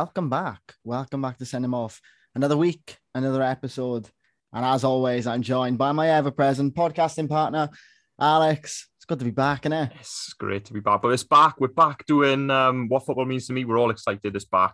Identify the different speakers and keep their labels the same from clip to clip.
Speaker 1: welcome back. Welcome back to Send Him Off. Another week, another episode. And as always, I'm joined by my ever present podcasting partner, Alex. It's good to be back, innit?
Speaker 2: Yes, it's great to be back. But it's back. We're back doing um, what football means to me. We're all excited it's back.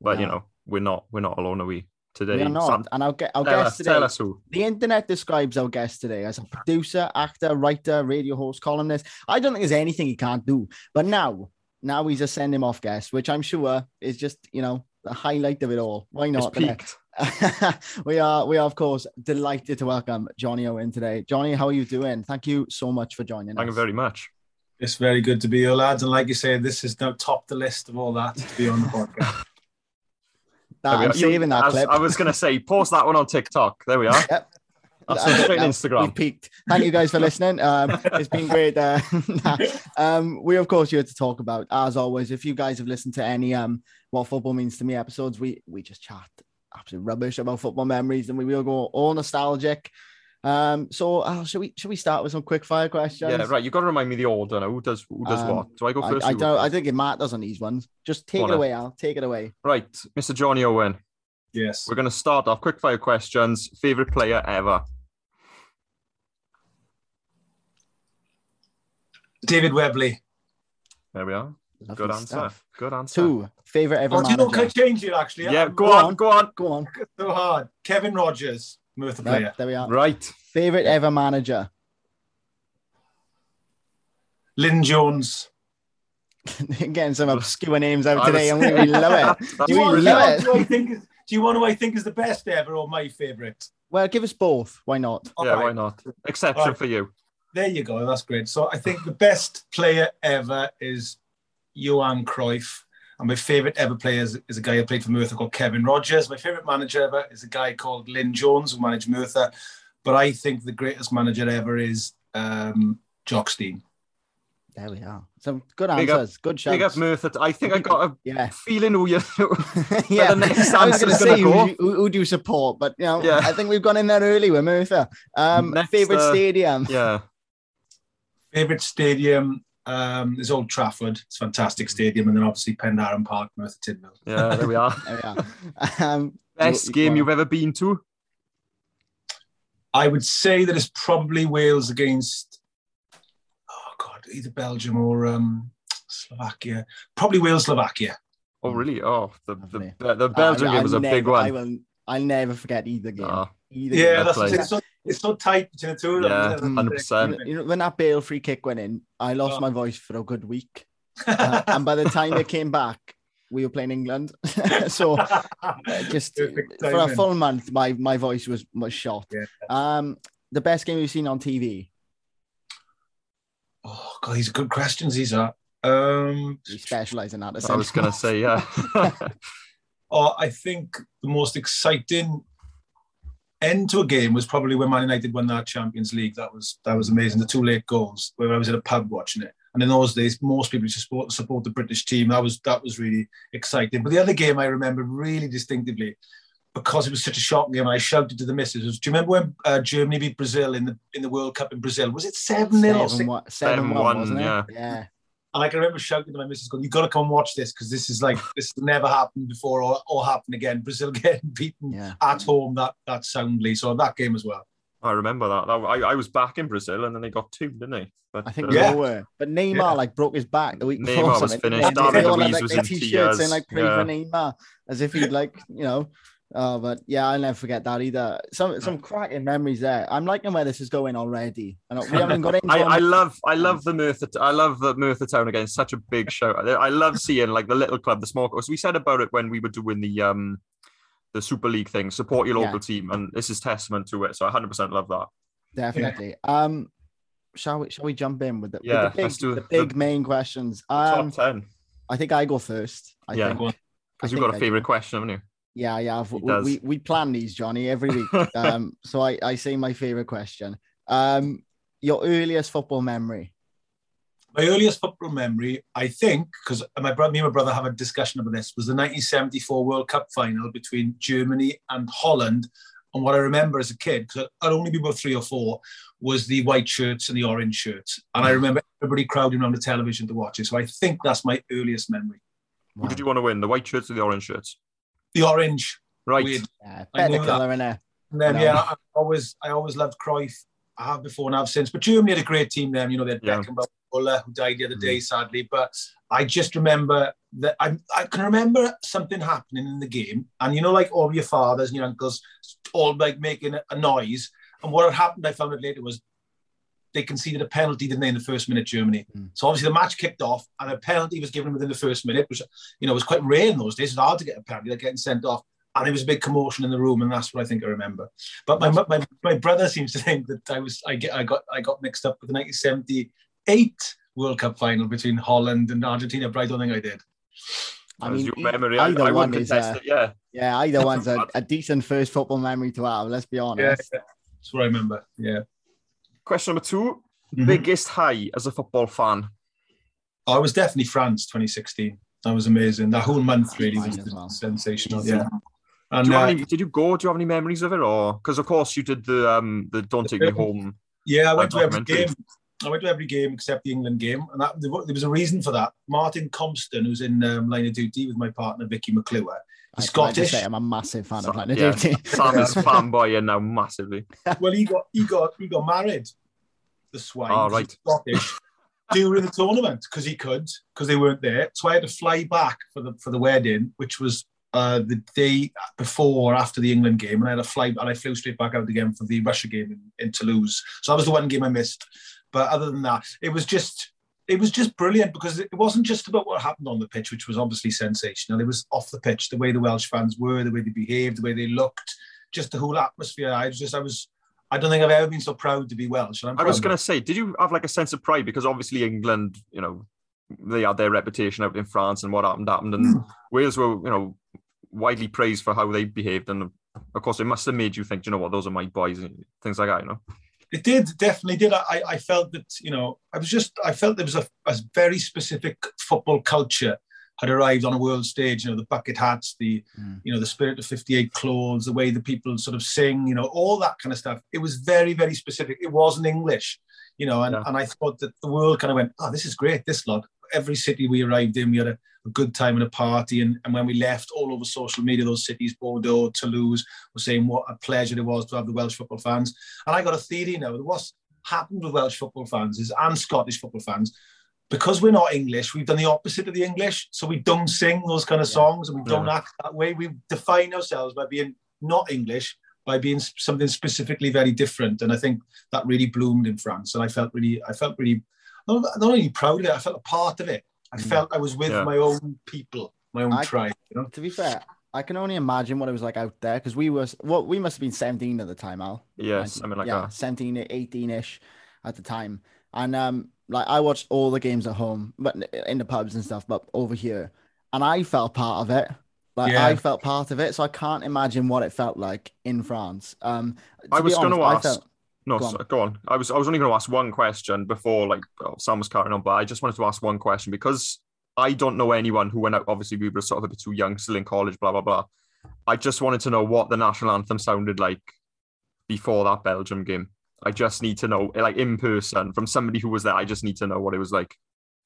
Speaker 2: But, you know, we're not we're not alone, are we? Today.
Speaker 1: We are not.
Speaker 2: Sam,
Speaker 1: and our, gue- our guest
Speaker 2: us,
Speaker 1: today,
Speaker 2: tell us who.
Speaker 1: the internet describes our guest today as a producer, actor, writer, radio host, columnist. I don't think there's anything he can't do. But now, now he's a send him off guest, which I'm sure is just, you know, the highlight of it all. Why not? innit?
Speaker 2: peaked.
Speaker 1: we are we are of course delighted to welcome Johnny Owen today. Johnny, how are you doing? Thank you so much for joining
Speaker 2: Thank you very much.
Speaker 3: It's very good to be here, lads. And like you said, this is now top the list of all that to be on the podcast.
Speaker 1: That-
Speaker 2: we
Speaker 1: I'm.
Speaker 2: You-
Speaker 1: saving that
Speaker 2: as
Speaker 1: clip.
Speaker 2: I was going to say, post that one on TikTok. There we are.
Speaker 1: Yep.
Speaker 2: That's
Speaker 1: Uh,
Speaker 2: straight Instagram.
Speaker 1: We've peaked. Thank you guys for listening. Um, it's been great. Uh, um, we of course here to talk about, as always. If you guys have listened to any um what football means to me episodes, we we just chat absolute rubbish about football memories, and we will go all nostalgic. Um, so uh, should we should we start with some quick fire questions?
Speaker 2: Yeah, right. You've got to remind me the order now. Who does who does
Speaker 1: Um,
Speaker 2: what? Do I go
Speaker 1: I,
Speaker 2: first?
Speaker 1: I
Speaker 2: or you go
Speaker 1: don't. I think it matters on these ones. Just take
Speaker 2: Go
Speaker 1: it
Speaker 2: on,
Speaker 1: away, Al. Take it away.
Speaker 2: Right, Mr. Johnny Owen.
Speaker 3: Yes.
Speaker 2: We're going to start off quick fire questions. Favorite player ever?
Speaker 3: David Webley.
Speaker 2: There we are.
Speaker 1: Lovely
Speaker 2: Good answer.
Speaker 1: stuff.
Speaker 2: Good answer.
Speaker 1: Two favorite ever
Speaker 3: Oh, do you know, can I change it actually?
Speaker 2: Yeah,
Speaker 3: I'm
Speaker 2: go,
Speaker 1: Go
Speaker 2: on,
Speaker 1: on.
Speaker 2: go on.
Speaker 1: Go on.
Speaker 3: So hard. Kevin Rogers, Merthyr
Speaker 1: Right,
Speaker 3: player.
Speaker 1: there we are.
Speaker 2: Right.
Speaker 1: Favorite ever manager.
Speaker 3: Lynn Jones.
Speaker 1: Getting some obscure names out today,
Speaker 2: was-
Speaker 1: and we, we love it. Do you
Speaker 3: want-
Speaker 1: really
Speaker 2: brilliant.
Speaker 1: love it?
Speaker 3: do I think is, do you want who I think is the best ever or my favourite?
Speaker 1: Well, give us both. Why not?
Speaker 2: Yeah,
Speaker 3: All
Speaker 2: why not? Exception
Speaker 3: Alright.
Speaker 2: for you.
Speaker 3: There you go. That's great. So I think the best player ever is Johan Cruyff. And my favourite ever player is, is a guy who played for Merthyr called Kevin Rogers. My favourite manager ever is a guy called Lynn Jones who managed Merthyr. But I think the greatest manager ever is um, Jock Stein.
Speaker 1: There we are. Some good
Speaker 2: Big up-
Speaker 1: answers. Good
Speaker 2: Big up
Speaker 1: shots.
Speaker 2: Merthyr. I think I got a
Speaker 1: Yeah.
Speaker 2: feeling who you.
Speaker 1: yeah.
Speaker 2: the next
Speaker 1: I was going to
Speaker 2: answer's gonna
Speaker 1: say
Speaker 2: go.
Speaker 1: who, who, who do you support, but you know,
Speaker 2: Yeah.
Speaker 1: I think we've gone in there early with Merthyr. Um,
Speaker 2: Next,
Speaker 1: favorite
Speaker 2: uh,
Speaker 1: stadium.
Speaker 2: yeah.
Speaker 3: Favourite stadium um, is Old Trafford. It's a fantastic stadium. And then obviously Penydarren Park, Merthyr Tydfil.
Speaker 2: Yeah, there we are.
Speaker 1: There we are. Um,
Speaker 2: Best
Speaker 1: you-
Speaker 2: game
Speaker 1: you
Speaker 2: you've ever been to?
Speaker 3: I would say that it's probably Wales against, oh God, either Belgium or um, Slovakia. Probably Wales, Slovakia.
Speaker 2: Oh, really? Oh, the
Speaker 1: Lovely.
Speaker 2: the, the Belgian
Speaker 1: I-
Speaker 2: game
Speaker 1: I'll
Speaker 2: was a
Speaker 1: never,
Speaker 2: big
Speaker 1: I
Speaker 2: one.
Speaker 1: will. I'll never forget either game.
Speaker 2: Ah,
Speaker 1: Either
Speaker 3: Yeah,
Speaker 1: game.
Speaker 3: that's
Speaker 2: play.
Speaker 3: it's so, it's so tight between the two of them.
Speaker 2: Yeah,
Speaker 3: isn't
Speaker 2: 100%.
Speaker 1: You know, when that Bale free kick went in, I lost
Speaker 3: Oh.
Speaker 1: my voice for a good week. Uh, and by the time it came back, we were playing England. so uh, just
Speaker 3: Perfect
Speaker 1: for a full month, my my voice was was shot.
Speaker 3: Yeah.
Speaker 1: Um, the best game you've seen on TV.
Speaker 3: Oh God, these are good questions. These are. Um,
Speaker 1: You specialize in that.
Speaker 2: I was gonna say yeah.
Speaker 3: oh, I think the most exciting end to a game was probably when Man United won that Champions League. That was that was amazing. The two late goals where I was at a pub watching it. And in those days, most people used to support, support the British team. That was that was really exciting. But the other game I remember really distinctively because it was such a shocking game. I shouted to the missus. Was, do you remember when uh, Germany beat Brazil in the in the World Cup in Brazil? Was it seven 0 or
Speaker 1: seven,
Speaker 3: six?
Speaker 1: one, seven,
Speaker 2: Seven
Speaker 1: one,
Speaker 2: one,
Speaker 1: wasn't it?
Speaker 2: yeah.
Speaker 1: Yeah.
Speaker 3: And I can remember shouting to my missus, going, You've got to come watch this because this is like this has never happened before or, or happen again." Brazil getting beaten
Speaker 1: Yeah.
Speaker 3: at home that that soundly. So that game as well.
Speaker 2: I remember that. That- I, I was back in Brazil and then they got two, didn't they? But,
Speaker 1: I think
Speaker 2: uh,
Speaker 3: Yeah.
Speaker 1: all were. But Neymar
Speaker 3: Yeah.
Speaker 1: like broke his back the week before.
Speaker 2: Neymar was
Speaker 1: something.
Speaker 2: finished.
Speaker 1: They-
Speaker 3: David
Speaker 1: they all had,
Speaker 2: Luiz
Speaker 1: like,
Speaker 2: was in
Speaker 1: t-shirts saying like pray
Speaker 2: Yeah.
Speaker 1: for Neymar, as if he'd like you know. Oh, but yeah, I'll never forget that either. Some some cracking memories there. I'm liking where this is going already. And we haven't got into
Speaker 2: I. I love I love the Merthyr I love the Merthyr Town again. It's such a big show. I I love seeing like the little club, the small. So we said about it when we were doing the um the Super League thing. Support your local
Speaker 1: Yeah.
Speaker 2: team, and this is testament to it. So I 100 percent love that.
Speaker 1: definitely. Um, shall we shall we jump in with the, with
Speaker 2: Yeah,
Speaker 1: the big,
Speaker 2: let's do
Speaker 1: the
Speaker 2: the-
Speaker 1: main questions? Um,
Speaker 2: Top ten
Speaker 1: I think I go first. I
Speaker 2: Yeah.
Speaker 1: think.
Speaker 3: Go on.
Speaker 2: because
Speaker 1: I
Speaker 2: you've got a favorite question, haven't you?
Speaker 1: Yeah, yeah.
Speaker 2: He
Speaker 1: We, we we plan these, Johnny, every week. Um, so I I say my favorite question. Um, your earliest football memory.
Speaker 3: My earliest football memory, I think, because my brother, me and my brother have a discussion about this, was the 1974 World Cup final between Germany and Holland. And what I remember as a kid, because I'd only be about three or four, was the white shirts and the orange shirts. And I remember everybody crowding around the television to watch it. So I think that's my earliest memory.
Speaker 2: Who did you want to win? The white shirts or the orange shirts?
Speaker 3: The orange.
Speaker 2: Right.
Speaker 3: Weird.
Speaker 1: Yeah,
Speaker 3: I
Speaker 1: better colour in there.
Speaker 3: And then
Speaker 1: No.
Speaker 3: yeah, I always I always loved Cruyff. I have before and have since. But Germany had a great team then. You know, they had
Speaker 2: Yeah.
Speaker 3: Beckenbauer, Muller, who died the other day, mm. sadly. But I just remember that I, I can remember something happening in the game. And you know, like all your fathers and your uncles all like making a, a noise. And what had happened, I found out later, was they conceded a penalty, didn't they, in the first minute, Germany.
Speaker 1: Mm.
Speaker 3: So obviously the match kicked off and a penalty was given within the first minute, which you know was quite rare in those days. It's hard to get a penalty, like getting sent off. And it was a big commotion in the room, and that's what I think I remember. But my my, my brother seems to think that I was I get I got I got mixed up with the 1978 World Cup final between Holland and Argentina, but I don't think I did.
Speaker 1: I
Speaker 2: As
Speaker 1: mean,
Speaker 2: your memory.
Speaker 1: Either
Speaker 2: I
Speaker 1: one is,
Speaker 2: contest
Speaker 1: uh,
Speaker 2: it. Yeah.
Speaker 1: Yeah, either one's a, a decent first football memory to have. Let's be honest.
Speaker 3: that's what I remember. Yeah,
Speaker 2: Question number 2
Speaker 3: Mhm.
Speaker 2: Biggest high as a football fan.
Speaker 3: Oh, I was definitely France 2016. That was amazing. That whole month really was
Speaker 1: well.
Speaker 3: sensational. Yeah. And
Speaker 2: Do you
Speaker 3: uh,
Speaker 2: have any, did you go? Do you have any memories of it, or because of course you did the um the Don't Take Me Home.
Speaker 3: Yeah, I went to every game. I went to every game except the England game, and that, there was a reason for that. Martin Compston, who's in um, Line of Duty with my partner Vicky McClure,
Speaker 1: I,
Speaker 3: he's
Speaker 1: can I
Speaker 3: Scottish.
Speaker 1: say I'm a massive fan
Speaker 2: So-
Speaker 1: of Planet
Speaker 2: yeah.
Speaker 1: Duty.
Speaker 2: Sam is fanboy and now massively.
Speaker 3: well, he got he got he got married. The swine,
Speaker 2: Oh,
Speaker 3: 'cause he's Scottish, during the tournament because he could because they weren't there. So I had to fly back for the for the wedding, which was uh, the day before or after the England game, and I had to fly and I flew straight back out again for the Russia game in, in Toulouse. So that was the one game I missed. But other than that, it was just it was just brilliant because it wasn't just about what happened on the pitch, which was obviously sensational. It was off the pitch, the way the Welsh fans were, the way they behaved, the way they looked, just the whole atmosphere. I was just I was I don't think I've ever been so proud to be Welsh.
Speaker 2: I was going to say, did you have like a sense of pride because obviously England, you know, they had their reputation out in France and what happened happened, and
Speaker 3: Mm.
Speaker 2: Wales were, you know, widely praised for how they behaved, and of course it must have made you think, you know what, those are my boys, and things like that, you know.
Speaker 3: It did, definitely did. I, I felt that, you know, I was just, I felt there was a, a very specific football culture had arrived on a world stage, you know, the bucket hats, the,
Speaker 1: Mm.
Speaker 3: you know, the spirit of 58 clothes, the way the people sort of sing, you know, all that kind of stuff. It was very, very specific. It wasn't English, you know, and,
Speaker 2: Yeah.
Speaker 3: and I thought that the world kind of went, oh, this is great, this lot. Every city we arrived in, we had a, a good time and a party. And, and when we left all over social media, those cities, Bordeaux, Toulouse, were saying what a pleasure it was to have the Welsh football fans. And I got a theory now that what's happened with Welsh football fans is and Scottish football fans, because we're not English, we've done the opposite of the English. So we don't sing those kind of
Speaker 1: Yeah.
Speaker 3: songs and we don't
Speaker 2: Yeah.
Speaker 3: act that way. We define ourselves by being not English, by being something specifically very different. And I think that really bloomed in France. And I felt really, I felt really not, not only proud of it, I felt a part of it. I
Speaker 1: Mm.
Speaker 3: felt I was with
Speaker 2: Yeah.
Speaker 3: my own people, my own
Speaker 1: I-
Speaker 3: tribe. You know?
Speaker 1: to be fair, I can only imagine what it was like out there because we was well, we must have been 17 at the time, Al.
Speaker 2: Yeah,
Speaker 1: Nineteen-
Speaker 2: something like
Speaker 1: yeah,
Speaker 2: that.
Speaker 1: 17, 18 ish at the time. And um, like I watched all the games at home, but in the pubs and stuff, but over here, and I felt part of it. Like
Speaker 3: Yeah.
Speaker 1: I felt part of it, so I can't imagine what it felt like in France. Um, to
Speaker 2: I
Speaker 1: be
Speaker 2: was gonna
Speaker 1: I
Speaker 2: ask-
Speaker 1: felt-
Speaker 2: No,
Speaker 1: Go
Speaker 2: so-
Speaker 1: on.
Speaker 2: go on. I was I was only going to ask one question before like oh, Sam was carrying on, but I just wanted to ask one question because I don't know anyone who went out. Obviously, we were sort of a bit too young, still in college, blah blah blah. I just wanted to know what the national anthem sounded like before that Belgium game. I just need to know, like in person, from somebody who was there. I just need to know what it was like.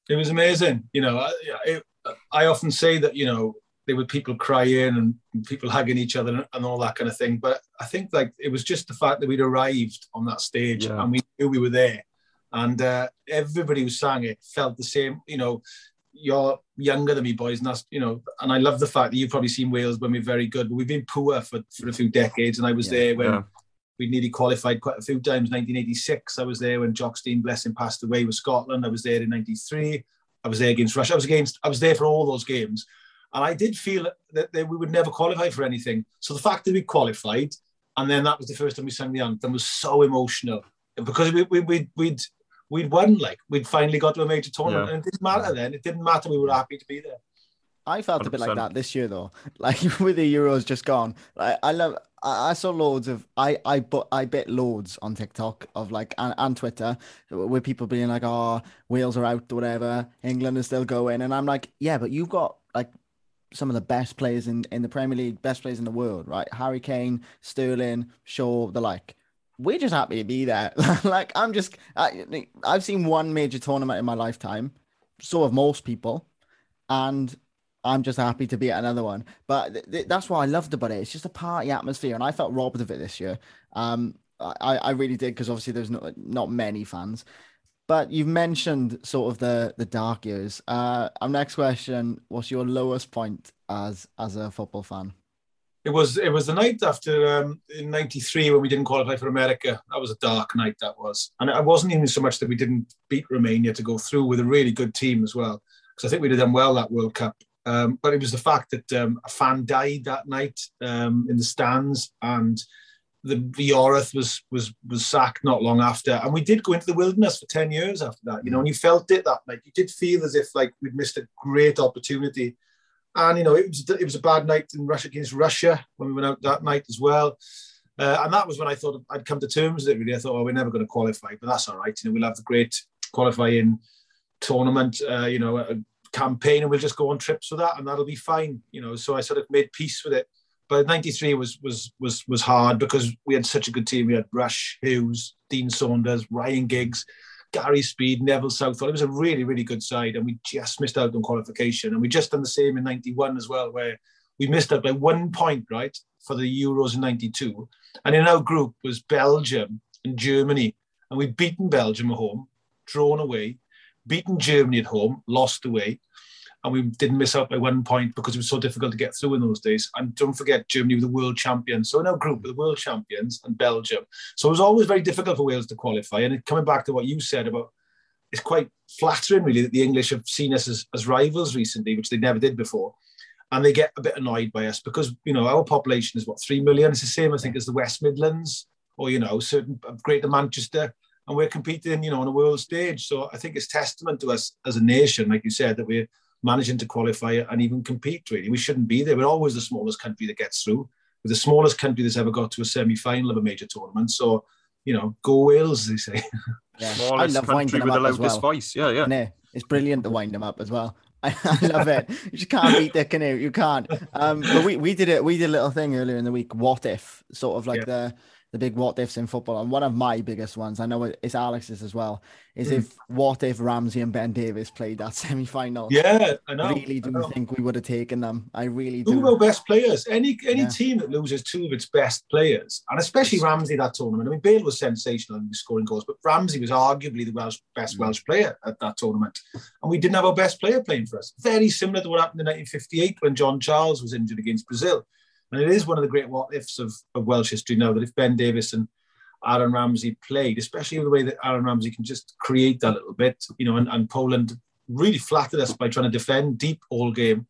Speaker 3: it was amazing. You know, I, it, I often say that you know there were people crying and people hugging each other and, and all that kind of thing. But I think like it was just the fact that we'd arrived on that stage
Speaker 2: Yeah.
Speaker 3: and we knew we were there, and uh, everybody who sang it felt the same. You know, you're younger than me, boys, and that's you know, and I love the fact that you've probably seen Wales when we're very good, but we've been poor for, for a few decades, and I was
Speaker 1: Yeah.
Speaker 3: there when.
Speaker 2: Yeah.
Speaker 3: We nearly qualified quite a few times. 1986, I was there when Jock Stein, bless him, passed away with Scotland. I was there in '93. I was there against Russia. I was against. I was there for all those games, and I did feel that, that we would never qualify for anything. So the fact that we qualified, and then that was the first time we sang the anthem, was so emotional because we we we'd, we'd we'd won. Like we'd finally got to a major tournament,
Speaker 2: Yeah.
Speaker 3: and it didn't matter then. It didn't matter. We were happy to be there.
Speaker 1: I felt a bit like that this year though. Like with the Euros just gone. Like I love I, I saw loads of I I but I bit loads on TikTok of like and, and Twitter with people being like, Oh, Wales are out or whatever, England is still going. And I'm like, Yeah, but you've got like some of the best players in, in the Premier League, best players in the world, right? Harry Kane, Sterling, Shaw, the like. We're just happy to be there. like I'm just I, I've seen one major tournament in my lifetime. So have most people. And I'm just happy to be at another one. But th- th- that's what I loved about it. It's just a party atmosphere, and I felt robbed of it this year. Um, I, I really did because obviously there's not not many fans. But you've mentioned sort of the the dark years. Uh, our next question: What's your lowest point as as a football fan?
Speaker 3: It was it was the night after um, in '93 when we didn't qualify for America. That was a dark night. That was, and it wasn't even so much that we didn't beat Romania to go through with a really good team as well, because I think we'd have done well that World Cup. Um, but it was the fact that um, a fan died that night um, in the stands, and the Yorath was was was sacked not long after, and we did go into the wilderness for ten years after that. You know, and you felt it that night. You did feel as if like we'd missed a great opportunity and you know, it was it was a bad night in Russia against Russia when we went out that night as well. Uh, and that was when I thought I'd come to terms with it. Really, I thought, oh, we're never going to qualify, but that's all right. You know, we'll have the great qualifying tournament, uh, you know, campaign, and we'll just go on trips with that, and that'll be fine. You know, so I sort of made peace with it. But '93 was was was was hard because we had such a good team. We had Rush, Hughes, Dean Saunders, Ryan Giggs. Gary Speed, Neville Southall. It was a really, really good side, and we just missed out on qualification. And we just done the same in '91 as well, where we missed out by one point, right, for the Euros in '92. And in our group was Belgium and Germany, and we'd beaten Belgium at home, drawn away, beaten Germany at home, lost away, and we didn't miss out by one point because it was so difficult to get through in those days. And don't forget, Germany were the world champions. So in our group, were the world champions and Belgium. So it was always very difficult for Wales to qualify. And coming back to what you said about, it's quite flattering, really, that the English have seen us as, as rivals recently, which they never did before. And they get a bit annoyed by us because, you know, our population is what, three million? It's the same, I think, as the West Midlands or, you know, certain uh, Greater Manchester and we're competing, you know, on a world stage. So I think it's testament to us as a nation, like you said, that we're managing to qualify and even compete. Really, we shouldn't be there. We're always the smallest country that gets through. We're the smallest country that's ever got to a semi-final of a major tournament. So, you know, go Wales, they say.
Speaker 2: Yeah, I love winding them up as well. Voice. Yeah, yeah.
Speaker 1: No, it's brilliant to wind them up as well. I, I love it. You just can't beat the canoe. You can't. Um, but we, we did it. We did a little thing earlier in the week. What if? Sort of like yeah. the the big what ifs in football. And one of my biggest ones, I know it's Alex's as well, is mm. if what if Ramsey and Ben Davies played that semi final?
Speaker 3: Yeah, I know.
Speaker 1: Really do
Speaker 3: I
Speaker 1: think we would have taken them. I really do.
Speaker 3: Two of best players. Any any yeah. team that loses two of its best players, and especially Ramsey that tournament. I mean, Bale was sensational in scoring goals, but Ramsey was arguably the Welsh best mm. Welsh player at that tournament. And we didn't have our best player playing for us. Very similar to what happened in 1958 when John Charles was injured against Brazil. And it is one of the great what ifs of, of Welsh history now that if Ben Davies and Aaron Ramsey played, especially the way that Aaron Ramsey can just create that little bit, you know, and, and Poland really flattered us by trying to defend deep all game.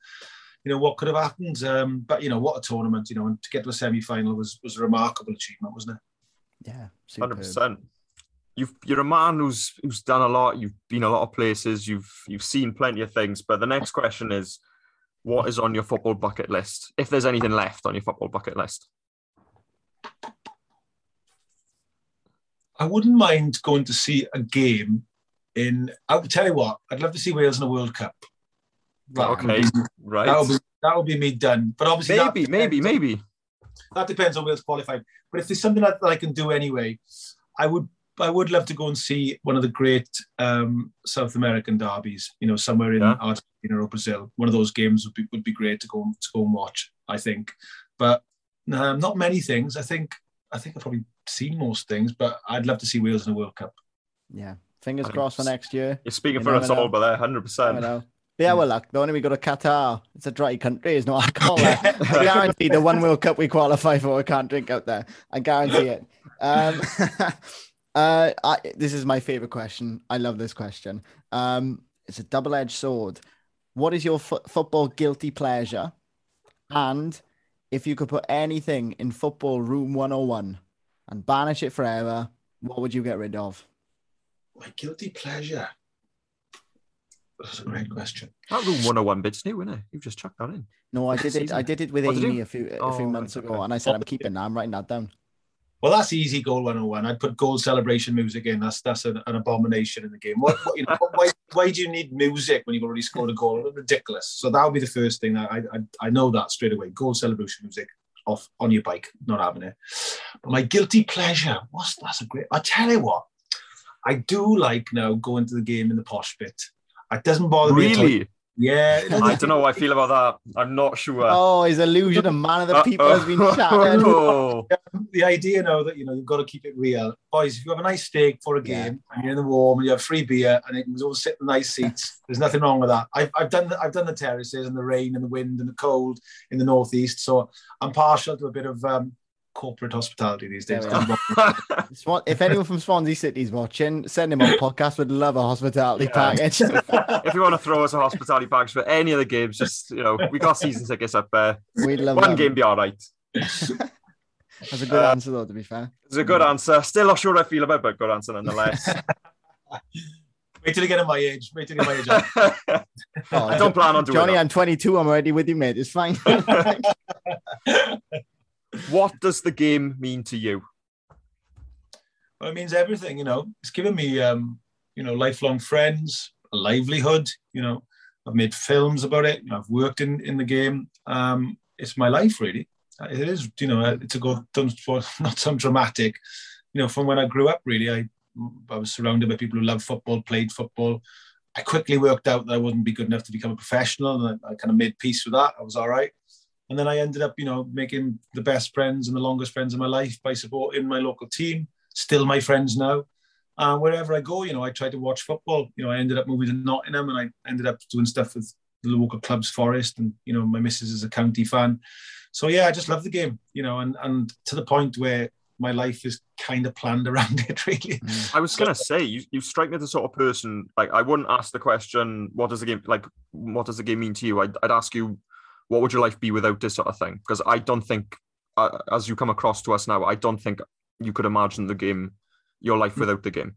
Speaker 3: You know, what could have happened? Um, but, you know, what a tournament, you know, and to get to a semi final was, was a remarkable achievement, wasn't
Speaker 1: it? Yeah,
Speaker 2: hundred percent. You've you're a man who's who's done a lot. You've been a lot of places. You've you've seen plenty of things. But the next question is, what is on your football bucket list? If there's anything left on your football bucket list.
Speaker 3: I wouldn't mind going to see a game in. I'll tell you what, I'd love to see Wales in a World Cup.
Speaker 2: That okay, be, right.
Speaker 3: That'll be that'll be me done. But obviously,
Speaker 2: maybe, maybe, maybe.
Speaker 3: That depends on Wales qualified. But if there's something that, that I can do anyway, I would I would love to go and see one of the great um, South American derbies. You know, somewhere in yeah. Argentina or Brazil. One of those games would be would be great to go to go and watch. I think, but um, not many things. I think I think I've probably seen most things, but I'd love to see Wales in a World Cup.
Speaker 1: Yeah, fingers crossed for next year.
Speaker 2: You're speaking you for us all, but there, hundred percent.
Speaker 1: Yeah, well, luck. The only we go to Qatar. It's a dry country. It's not alcohol. I guarantee the one World Cup we qualify for, we can't drink out there. I guarantee it. Um, uh, I, this is my favorite question. I love this question. Um, it's a double-edged sword. What is your f- football guilty pleasure? And if you could put anything in football room 101 and banish it forever, what would you get rid of?
Speaker 3: My guilty pleasure. That's a great question.
Speaker 2: That room 101 bit's new, isn't it? You've just chucked that in.
Speaker 1: No, I did it. I did it with Amy a few a few oh, months ago, and I said I'm keeping that. I'm writing that down.
Speaker 3: Well, that's easy. Goal 101. I'd put goal celebration music in. That's that's an, an abomination in the game. What, you know? why, why do you need music when you've already scored a goal? Ridiculous. So that would be the first thing that I, I I know that straight away. Goal celebration music off on your bike, not having it. But my guilty pleasure, what's that's a great. I tell you what, I do like now going to the game in the posh bit. It doesn't bother me.
Speaker 2: really?
Speaker 3: me. Yeah,
Speaker 2: I don't know how I feel about that. I'm not sure.
Speaker 1: Oh, his illusion of man of the people has been shattered.
Speaker 2: Oh.
Speaker 3: the idea now that you know you've got to keep it real, boys. If you have a nice steak for a
Speaker 1: Yeah.
Speaker 3: game and you're in the warm and you have free beer and it can all sit in nice seats, there's nothing wrong with that. I've, I've done the, I've done the terraces and the rain and the wind and the cold in the northeast, so I'm partial to a bit of um, corporate hospitality these days.
Speaker 1: Swan- if anyone from Swansea City's watching, send him on podcast. Would love a hospitality
Speaker 2: Yeah.
Speaker 1: package.
Speaker 2: if you want to throw us a hospitality package for any of the games, just you know, we got season tickets up there.
Speaker 1: We'd love
Speaker 2: One
Speaker 1: them.
Speaker 2: game be all right.
Speaker 1: That's a good
Speaker 2: Uh,
Speaker 1: answer, though. To be fair.
Speaker 2: It's a good answer. Still not sure I feel about but good answer nonetheless.
Speaker 3: Wait till you get at my age. Wait till you get at my age.
Speaker 1: Oh,
Speaker 2: I don't plan on doing
Speaker 1: Johnny,
Speaker 2: that.
Speaker 1: I'm 22. I'm already with you, mate. It's fine.
Speaker 2: What does the game mean to you?
Speaker 3: Well, it means everything, you know. It's given me, um, you know, lifelong friends, a livelihood. You know, I've made films about it. You know, I've worked in in the game. Um, it's my life, really. It is, you know, to go don't- for not some dramatic. You know, from when I grew up, really, I I was surrounded by people who loved football, played football. I quickly worked out that I wouldn't be good enough to become a professional, and I, I kind of made peace with that. I was all right. And then I ended up, you know, making the best friends and the longest friends of my life by supporting my local team still my friends now. And wherever I go, you know, I try to watch football. You know, I ended up moving to Nottingham and I ended up doing stuff with the local clubs, Forest, and you know, my missus is a county fan. So yeah, I just love the game, you know, and and to the point where my life is kind of planned around it, really.
Speaker 2: I was gonna say you, you strike me as the sort of person like I wouldn't ask the question what does the game like what does the game mean to you I'd, I'd ask you what would your life be without this sort of thing because I don't think uh, as you come across to us now I don't think you could imagine the game your life without the game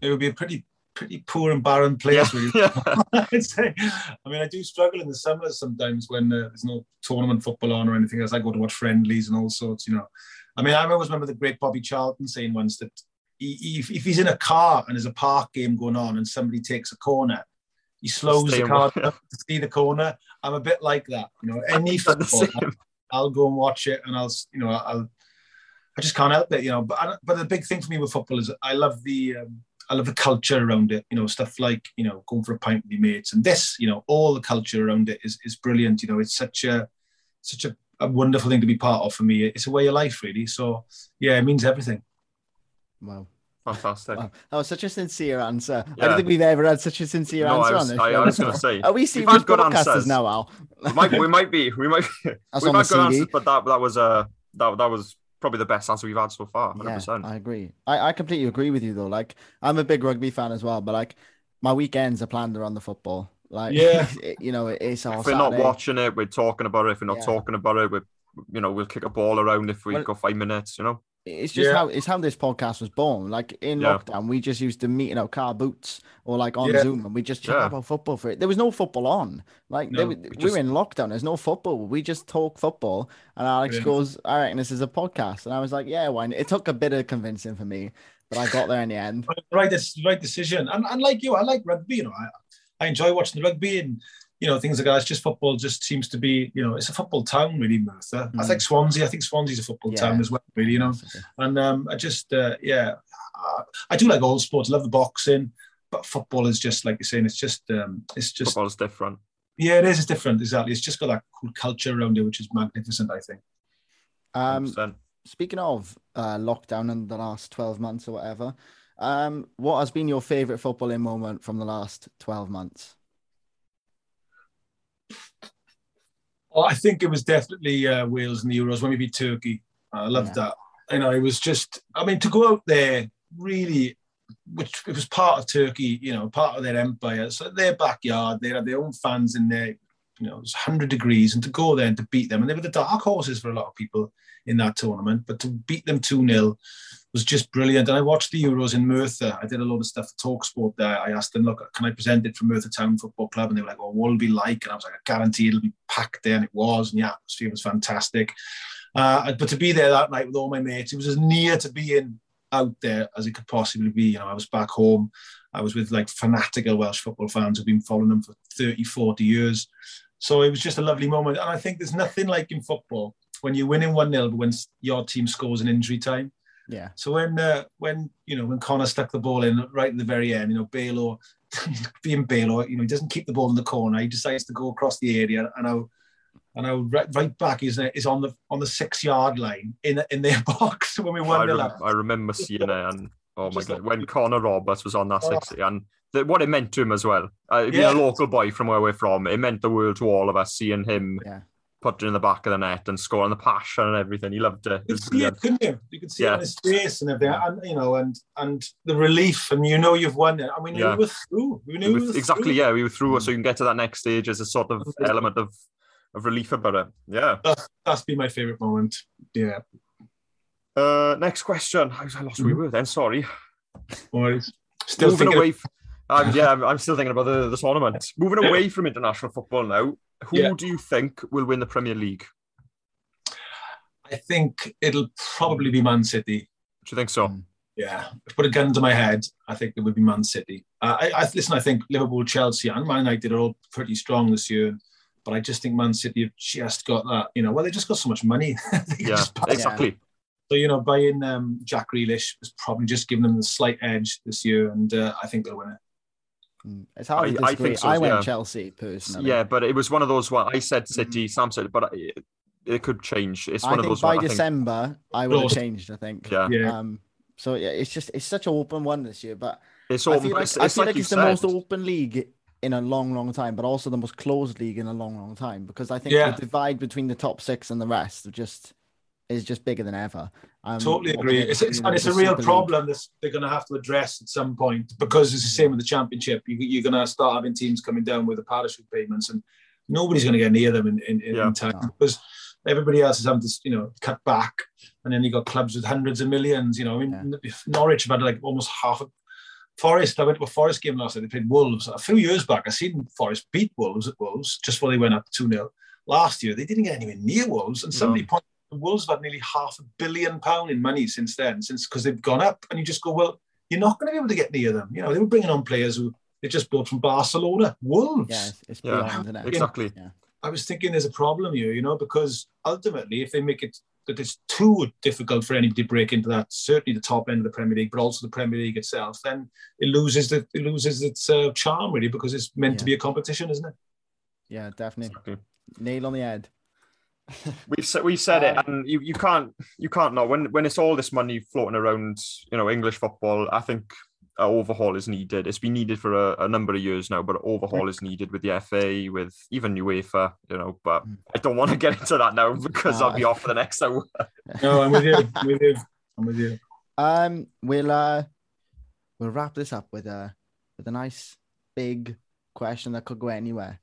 Speaker 3: It would be a pretty pretty poor and barren place, really.
Speaker 2: yeah.
Speaker 3: I'd say. I mean, I do struggle in the summers sometimes when uh, there's no tournament football on or anything else. I go to watch friendlies and all sorts, you know. I mean, I always remember the great Bobby Charlton saying once that he, he- if, if he's in a car and there's a park game going on and somebody takes a corner, he slows
Speaker 2: Stay
Speaker 3: the car
Speaker 2: watch, yeah.
Speaker 3: down to see the corner. I'm a bit like that, you know. Any football. I'll go and watch it, and I'll, you know, I'll. I just can't help it, you know. But I, but the big thing for me with football is I love the um, I love the culture around it. You know, stuff like you know going for a pint with your mates, and this, you know, all the culture around it is is brilliant. You know, it's such a such a, a wonderful thing to be part of for me. It's a way of life, really. So yeah, it means everything.
Speaker 1: Wow.
Speaker 2: Fantastic
Speaker 1: wow. That was such a sincere answer. I don't think we've ever had such a sincere
Speaker 2: no,
Speaker 1: answer
Speaker 2: I
Speaker 1: on this.
Speaker 2: I. I was gonna say
Speaker 1: Are we
Speaker 2: We've
Speaker 1: serious
Speaker 2: good answers.
Speaker 1: now, Al?
Speaker 2: we might we might be we might
Speaker 1: That's
Speaker 2: we've
Speaker 1: on
Speaker 2: had good answers but that that was uh that, that was probably the best answer we've had so far 100
Speaker 1: Yeah, I agree. I, I completely agree with you though. Like I'm a big rugby fan as well, but like my weekends are planned around the football. Like
Speaker 3: Yeah.
Speaker 1: it- you know, it's all
Speaker 2: if we're not watching it we're talking about it if we're not
Speaker 1: Yeah.
Speaker 2: talking about it we're you know we'll kick a ball around if we
Speaker 1: Well-
Speaker 2: go five minutes you know
Speaker 1: It's just
Speaker 3: Yeah.
Speaker 1: how it's how this podcast was born. Like in
Speaker 2: Yeah.
Speaker 1: lockdown, we just used to meet in our car boots or like on
Speaker 3: Yeah.
Speaker 1: Zoom, and we just chat about football for it. There was no football on. Like
Speaker 3: No, we
Speaker 1: we, were in lockdown. There's no football. We just talk football. And Alex goes, "I reckon this is a podcast." And I was like, "Yeah, why?" not?" It took a bit of convincing for me, but I got there in the end.
Speaker 3: right this right decision. And, and like you, I like rugby. You know, I, I enjoy watching the rugby and you know things like that. It's just football. Just seems to be you know it's a football town really, Merthyr. I
Speaker 1: Mm.
Speaker 3: think Swansea. I think Swansea's a football
Speaker 1: Yeah.
Speaker 3: town as well. Really, you know. And um, I just uh, yeah, I do like all sports. I love the boxing, but football is just like you're saying. It's just um, it's just
Speaker 2: football's different
Speaker 3: yeah, it is. It's different. Exactly. It's just got that cool culture around it, which is magnificent. I think.
Speaker 1: Um,
Speaker 2: 100%.
Speaker 1: speaking of uh, lockdown and the last 12 months or whatever, um, what has been your favorite footballing moment from the last 12 months?
Speaker 3: Oh, I think it was definitely uh, Wales in the Euros when we beat Turkey. I loved
Speaker 1: Yeah.
Speaker 3: that. You know, it was just, I mean, to go out there really, which it was part of Turkey, you know, part of their empire. So their backyard, they had their own fans in there, you know, it was 100 degrees. And to go there and to beat them, and they were the dark horses for a lot of people in that tournament, but to beat them 2 0 was just brilliant. And I watched the Euros in Merthyr. I did a lot of stuff for Talksport there. I asked them, look, can I present it from Merthyr Town Football Club? And they were like, well, what will it be like? And I was like, I guarantee it'll be packed there. And it was. And the atmosphere was fantastic. Uh, but to be there that night with all my mates, it was as near to being out there as it could possibly be. You know, I was back home. I was with like fanatical Welsh football fans who've been following them for 30, 40 years. So it was just a lovely moment. And I think there's nothing like in football when you're winning 1 0, but when your team scores in injury time.
Speaker 1: Yeah.
Speaker 3: So when uh, when you know when Connor stuck the ball in right at the very end, you know Bale being Bale, or you know, he doesn't keep the ball in the corner. He decides to go across the area, and I, and I right, right back is is on the on the six yard line in in their box when we won the
Speaker 2: rem- I remember seeing it, and oh my
Speaker 3: Just
Speaker 2: god,
Speaker 3: like-
Speaker 2: when Connor Roberts was on that
Speaker 3: Oh.
Speaker 2: 60, and the, what it meant to him as well. Uh, being
Speaker 3: Yeah.
Speaker 2: a local boy from where we're from, it meant the world to all of us seeing him
Speaker 1: Yeah.
Speaker 2: Put it in the back of the net and scoring the passion and everything. He loved it.
Speaker 3: You could see it, couldn't you? You could see it on his face and everything, and you know, and and the relief, and you know you've won it. I mean,
Speaker 2: Yeah.
Speaker 3: we were through. We knew we were
Speaker 2: exactly,
Speaker 3: through.
Speaker 2: yeah. We were through, so you can get to that next stage as a sort of element of of relief about it. Yeah.
Speaker 3: That's been my favorite moment. Yeah.
Speaker 2: Uh, next question. I lost my word then. Sorry.
Speaker 3: Still
Speaker 2: Moving
Speaker 3: thinking
Speaker 2: away. I'm, yeah, I'm, I'm still thinking about the, the tournament. Moving away from international football now. Who
Speaker 3: Yeah.
Speaker 2: do you think will win the Premier League?
Speaker 3: I think it'll probably be Man City.
Speaker 2: Do you think so?
Speaker 1: Mm.
Speaker 3: Yeah, if I put a gun to my head, I think it would be Man City. Uh, I, I listen. I think Liverpool, Chelsea, and Man United are all pretty strong this year, but I just think Man City have just got that. You know, well, they just got so much money.
Speaker 2: Yeah,
Speaker 3: just buy-
Speaker 2: exactly.
Speaker 3: So you know, buying um, Jack Grealish was probably just giving them the slight edge this year, and uh, I think they'll win it.
Speaker 1: Mm. It's hard
Speaker 2: I- I
Speaker 1: disagree. I,
Speaker 2: think so,
Speaker 1: went
Speaker 2: yeah.
Speaker 1: Chelsea personally.
Speaker 2: Yeah, but it was one of those. Well, I said City, Sam said, but it, it could change. It's
Speaker 1: I
Speaker 2: one of
Speaker 1: think
Speaker 2: those.
Speaker 1: by
Speaker 2: one, I think-
Speaker 1: December I would have changed. I think.
Speaker 2: yeah,
Speaker 3: Yeah.
Speaker 1: Um. So yeah, it's just it's such an open one this year, but
Speaker 2: it's
Speaker 1: I
Speaker 2: all.
Speaker 1: feel like,
Speaker 2: it's,
Speaker 1: I
Speaker 2: it's
Speaker 1: feel
Speaker 2: like,
Speaker 1: like
Speaker 2: you
Speaker 1: it's the most open league in a long, long time, but also the most closed league in a long, long time because I think
Speaker 3: Yeah.
Speaker 1: the divide between the top six and the rest of just is just bigger than ever. Um,
Speaker 3: Totally agree. It's, it's, and it's a real problem that they're going to have to address at some point because it's the same with the championship. You, you're going to start having teams coming down with the parachute payments, and nobody's going to get near them in, in, in
Speaker 2: Yeah.
Speaker 3: time
Speaker 1: No.
Speaker 3: because everybody else is having to, you know, cut back, and then you've got clubs with hundreds of millions. You know, I mean, if Norwich have had like almost half a. Forest, I went to a Forest game last night. They played Wolves a few years back. I seen Forest beat Wolves at Wolves just before they went up 2 0. Last year, they didn't get anywhere near Wolves. And somebody pointed the Wolves have had nearly half a billion pound in money since then, since because they've gone up. And you just go, well, you're not going to be able to get near them. You know, they were bringing on players who they just bought from Barcelona. Wolves.
Speaker 1: Yeah, it's, it's
Speaker 2: Yeah,
Speaker 1: beyond, isn't it?
Speaker 2: exactly.
Speaker 1: Yeah.
Speaker 3: I was thinking there's a problem here, you know, because ultimately, if they make it that it's too difficult for anybody to break into that, certainly the top end of the Premier League, but also the Premier League itself, then it loses the, it loses its uh, charm really because it's meant to be a competition, isn't it?
Speaker 1: Yeah, definitely.
Speaker 2: Exactly.
Speaker 1: Nail on the head.
Speaker 2: We've said we've said it,
Speaker 1: Um,
Speaker 2: and you, you can't you can't know when when it's all this money floating around. You know, English football. I think an overhaul is needed. It's been needed for a, a number of years now, but an overhaul is needed with the FA, with even UEFA. You know, but
Speaker 1: Mm.
Speaker 2: I don't want to get into that now because
Speaker 1: No,
Speaker 2: I'll be off for the next hour.
Speaker 3: No, I'm with you. I'm with you. I'm with you.
Speaker 1: Um, we'll uh, we'll wrap this up with a with a nice big question that could go anywhere.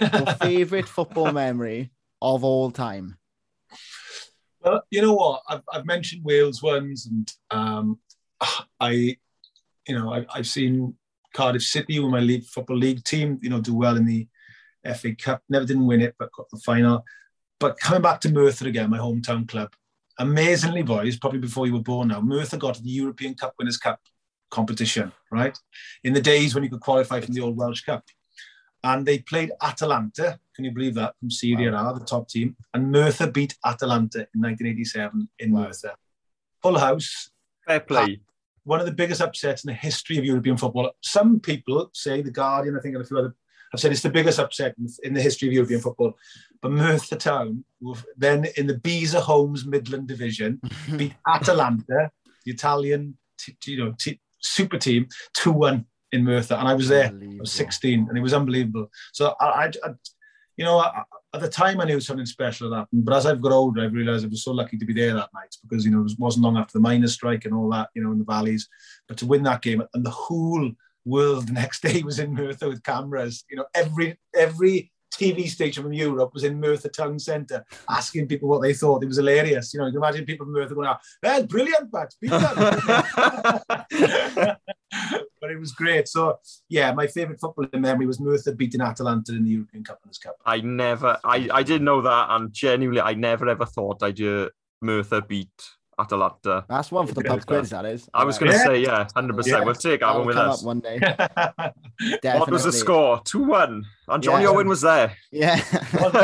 Speaker 1: Your favorite football memory of all time?
Speaker 3: Well, you know what? I've, I've mentioned Wales ones, and um, I, you know, I, I've seen Cardiff City with my league football league team, you know, do well in the FA Cup. Never didn't win it, but got the final. But coming back to Merthyr again, my hometown club, amazingly, boys, probably before you were born now, Merthyr got the European Cup Winners' Cup competition, right? In the days when you could qualify from the old Welsh Cup. And they played Atalanta, can you believe that, from Serie A, the top team. And Merthyr beat Atalanta in 1987 in
Speaker 1: Wow.
Speaker 3: Merthyr. Full house,
Speaker 2: Fair play.
Speaker 3: one of the biggest upsets in the history of European football. Some people say, The Guardian, I think, and a few other have said it's the biggest upset in, the history of European football. But Merthyr Town, then in the Beazer Homes Midland Division, beat Atalanta, the Italian, t- you know, t- super team, two one in Merthyr, and I was there. I was 16, and it was unbelievable. So I, I, I you know, I, at the time I knew it was something special had happened, but as I've got older, I've realised I was so lucky to be there that night because you know it wasn't long after the miners' strike and all that, you know, in the valleys. But to win that game and the whole world the next day was in Merthyr with cameras. You know, every every TV station from Europe was in Merthyr Town Centre asking people what they thought. It was hilarious. You know, you can imagine people from Merthyr going, "Ah, "Well, brilliant, but beat them." But it was great. So yeah, my favourite football memory was Merthyr beating Atalanta in the European Cup Winners' Cup.
Speaker 2: I never, I, I didn't know that, and genuinely, I never ever thought I'd hear Merthyr beat Atalanta.
Speaker 1: That's one for the pub quiz. That is.
Speaker 2: I was going to
Speaker 3: Yeah.
Speaker 2: say, yeah, hundred percent.
Speaker 3: Yeah.
Speaker 2: We'll take that
Speaker 1: That'll
Speaker 2: one with
Speaker 1: come
Speaker 2: us.
Speaker 1: up one day.
Speaker 2: What was the score? Two one, and Johnny
Speaker 1: Yeah.
Speaker 2: Owen was there.
Speaker 1: Yeah.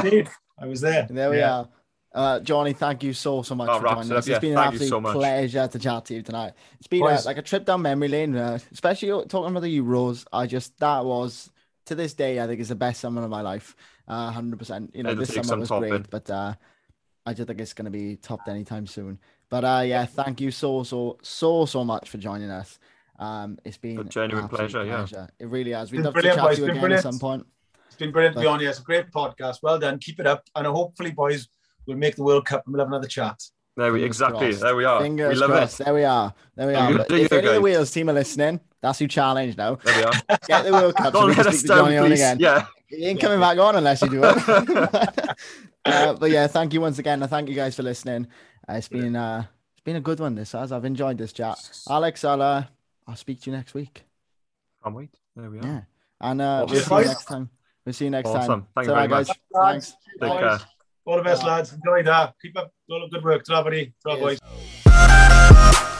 Speaker 3: Indeed. I was there.
Speaker 1: there we
Speaker 3: Yeah.
Speaker 1: are. Uh, Johnny, thank you so so much
Speaker 2: Oh,
Speaker 1: for joining us.
Speaker 2: up. Yeah,
Speaker 1: It's been an absolute
Speaker 2: so
Speaker 1: pleasure to chat to you tonight. It's been uh, like a trip down memory lane, uh, especially talking about the Euros. I just that was to this day, I think is the best summer of my life. Uh, hundred percent. You know,
Speaker 2: It'll
Speaker 1: this summer was
Speaker 2: topping.
Speaker 1: great, but uh, I just think it's going to be topped anytime soon. But uh, yeah, thank you so so so so much for joining us. Um, it's been
Speaker 2: A genuine
Speaker 1: an absolute
Speaker 2: pleasure, yeah.
Speaker 1: It really has. We'd
Speaker 3: been
Speaker 1: love to
Speaker 3: brilliant,
Speaker 1: chat
Speaker 3: boys.
Speaker 1: to you
Speaker 3: Been
Speaker 1: again at
Speaker 3: brilliant.
Speaker 1: some point.
Speaker 3: It's been brilliant to be on here. It's a great podcast. Well done. Keep it up. And hopefully, boys, we'll make the World Cup and we'll have another chat.
Speaker 2: There we
Speaker 1: Fingers
Speaker 2: exactly.
Speaker 1: crossed.
Speaker 2: There we are.
Speaker 1: Fingers
Speaker 2: we love
Speaker 1: crossed.
Speaker 2: it.
Speaker 1: There we are. There we are.
Speaker 2: you
Speaker 1: But if any of the. Wales team are listening, that's your challenge now.
Speaker 2: There we are.
Speaker 1: Get the World Cup so
Speaker 2: Don't
Speaker 1: we
Speaker 2: let us
Speaker 1: speak to Johnny
Speaker 2: down,
Speaker 1: on
Speaker 2: please.
Speaker 1: again.
Speaker 2: Yeah.
Speaker 1: He ain't coming back on unless you do it. uh, but yeah, thank you once again. and thank you guys for listening. Uh, it's been uh, it's been a good one. This has. I've enjoyed this chat. Alex, I'll uh, I'll speak to you next week.
Speaker 2: Can't wait. There we are.
Speaker 1: Yeah, and uh, we'll see you next time. We'll see you next time.
Speaker 2: Awesome. Thank you
Speaker 1: Ta-ra,
Speaker 2: very
Speaker 1: guys.
Speaker 2: much.
Speaker 1: Thanks.
Speaker 2: Take
Speaker 3: Boys,
Speaker 2: care.
Speaker 3: All the best,
Speaker 1: Yeah.
Speaker 3: lads. Enjoy that. Keep up all the good work. Ta-ra, buddy.
Speaker 1: Cheers.
Speaker 3: boys.